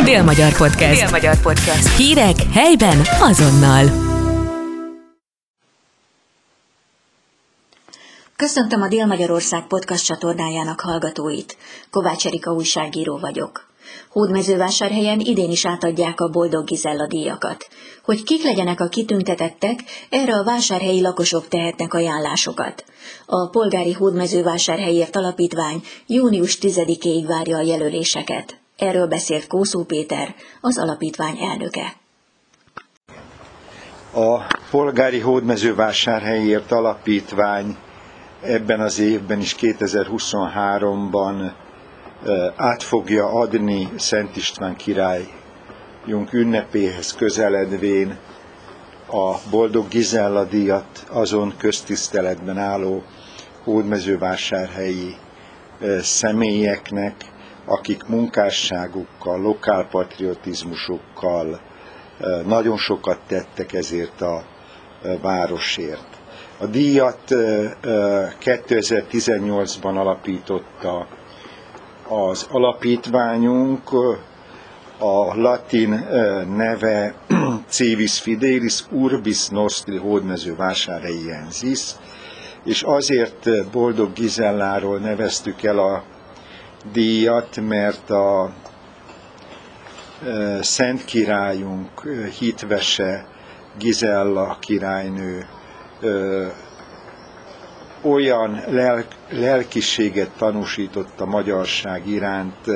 Dél-Magyar Podcast. Dél-Magyar Podcast. Hírek helyben azonnal. Köszöntöm a Dél-Magyarország podcast csatornájának hallgatóit. Kovács Erika újságíró vagyok. Hódmezővásárhelyen idén is átadják a Boldog Gizella díjakat. Hogy kik legyenek a kitüntetettek, erre a vásárhelyi lakosok tehetnek ajánlásokat. A Polgári Hódmezővásárhelyért Alapítvány június 10-ig várja a jelöléseket. Erről beszélt Kószó Péter, az alapítvány elnöke. A Polgári Hódmezővásárhelyért Alapítvány ebben az évben is 2023-ban át fogja adni Szent István királyunk ünnepéhez közeledvén a Boldog Gizella díjat azon köztiszteletben álló hódmezővásárhelyi személyeknek, akik munkásságukkal, lokálpatriotizmusukkal nagyon sokat tettek ezért a városért. A díjat 2018-ban alapította az alapítványunk, a latin neve Civis Fidelis Urbis Nostri Hódmező Vásárhelyensis, és azért Boldog Gizelláról neveztük el a díjat, mert a Szent Királyunk hitvese Gizella királynő olyan lel, lelkiséget tanúsított a magyarság iránt,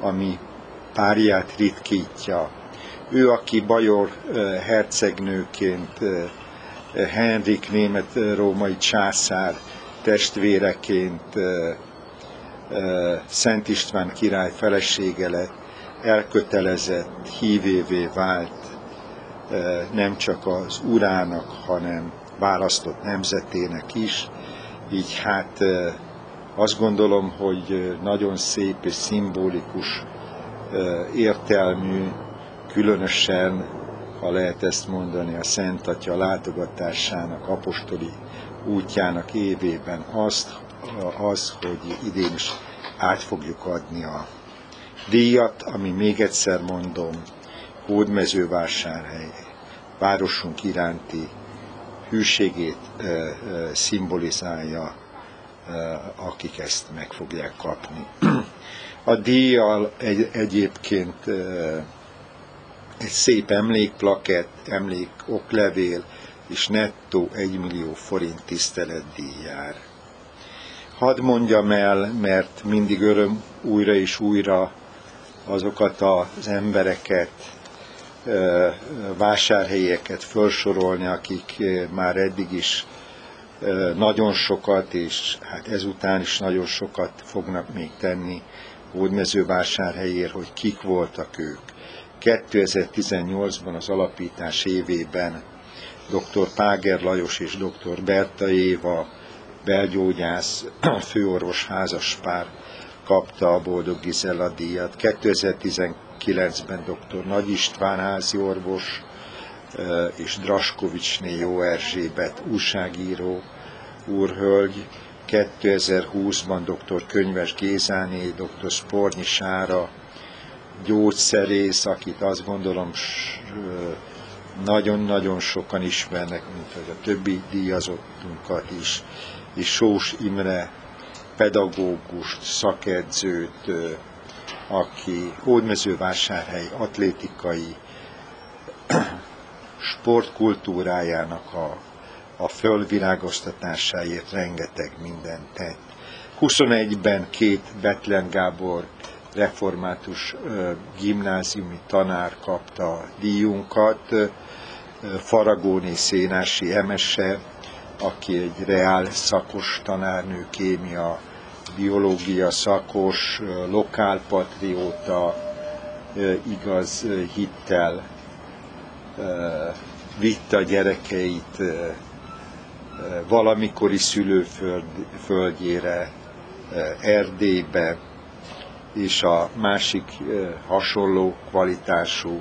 ami párját ritkítja. Ő, aki Bajor hercegnőként Henrik német római császár testvéreként Szent István király felesége lett, elkötelezett, hívévé vált nem csak az urának, hanem választott nemzetének is. Így hát azt gondolom, hogy nagyon szép és szimbolikus értelmű, különösen, ha lehet ezt mondani, a Szent Atya látogatásának, apostoli útjának évében azt, az, hogy idén is át fogjuk adni a díjat, ami még egyszer mondom, Hódmezővásárhely városunk iránti hűségét e, e, szimbolizálja, e, akik ezt meg fogják kapni. A díjjal egy, egyébként egy szép emlékplakett, emlék oklevél és nettó 1 millió forint tiszteletdíj jár. Hadd mondjam el, mert mindig öröm újra és újra azokat az embereket, vásárhelyeket felsorolni, akik már eddig is nagyon sokat, és hát ezután is nagyon sokat fognak még tenni hódmezővásárhelyért, hogy kik voltak ők. 2018-ban az alapítás évében dr. Páger Lajos és dr. Berta Éva belgyógyász, főorvos házaspár kapta a Boldog Gizella díjat. 2019-ben dr. Nagy István házi orvos és Draskovicsné Jó Erzsébet újságíró úrhölgy, 2020-ban dr. Könyves Gézáné, dr. Spornyi Sára, gyógyszerész, akit azt gondolom nagyon-nagyon sokan ismernek, mint a többi díjazottunkat is, és Sós Imre pedagógust, szakedzőt, aki Hódmezővásárhely atlétikai sportkultúrájának a, a fölvirágoztatásáért rengeteg mindent tett. 21-ben két Betlen Gábor református gimnáziumi tanár kapta díjunkat, Faragóni Szénási Emese, aki egy reál szakos tanárnő, kémia, biológia szakos, lokálpatrióta, igaz hittel vitte a gyerekeit valamikori szülőföldjére, Erdélybe, és a másik hasonló kvalitású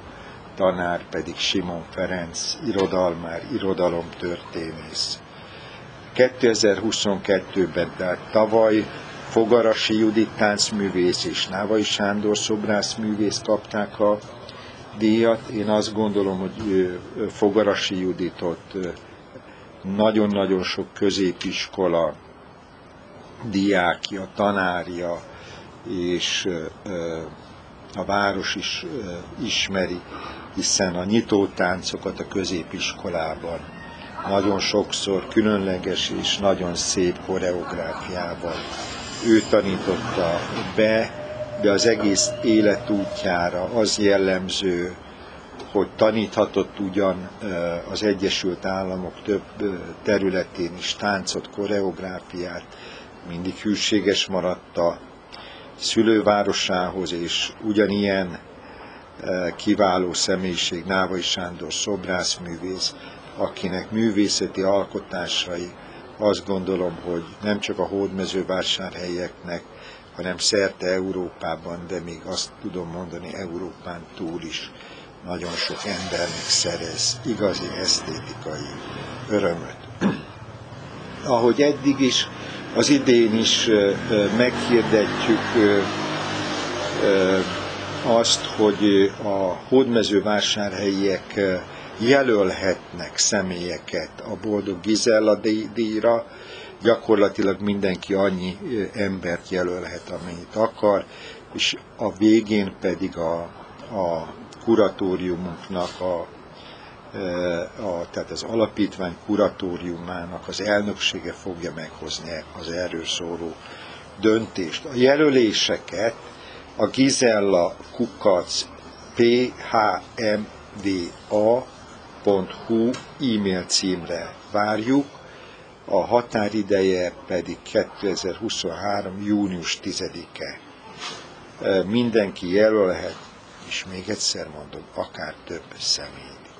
tanár pedig Simon Ferenc, irodalmár, irodalomtörténész. 2022-ben, tehát tavaly Fogarasi Judit táncművész és Návai Sándor szobrászművész kapták a díjat. Én azt gondolom, hogy Fogarasi Juditot nagyon-nagyon sok középiskola diákja, tanárja és a város is ismeri, hiszen a nyitótáncokat a középiskolában nagyon sokszor különleges és nagyon szép koreográfiával ő tanította be, de az egész életútjára az jellemző, hogy taníthatott ugyan az Egyesült Államok több területén is táncot, koreográfiát, mindig hűséges maradt a szülővárosához, és ugyanilyen kiváló személyiség Návai Sándor szobrászművész, akinek művészeti alkotásai azt gondolom, hogy nem csak a hódmezővásárhelyeknek, hanem szerte Európában, de még azt tudom mondani Európán túl is nagyon sok embernek szerez igazi esztétikai örömöt. Ahogy eddig is, az idén is meghirdetjük azt, hogy a hódmezővásárhelyiek jelölhetnek személyeket a Boldog Gizella díjra, gyakorlatilag mindenki annyi embert jelölhet, amennyit akar, és a végén pedig a, a kuratóriumunknak, a, a, tehát az alapítvány kuratóriumának az elnöksége fogja meghozni az erről szóló döntést. A jelöléseket a Gizella Kukac phmva.hu e-mail címre várjuk, a határideje pedig 2023. június 10-e. Mindenki jelölhet, és még egyszer mondom, akár több személy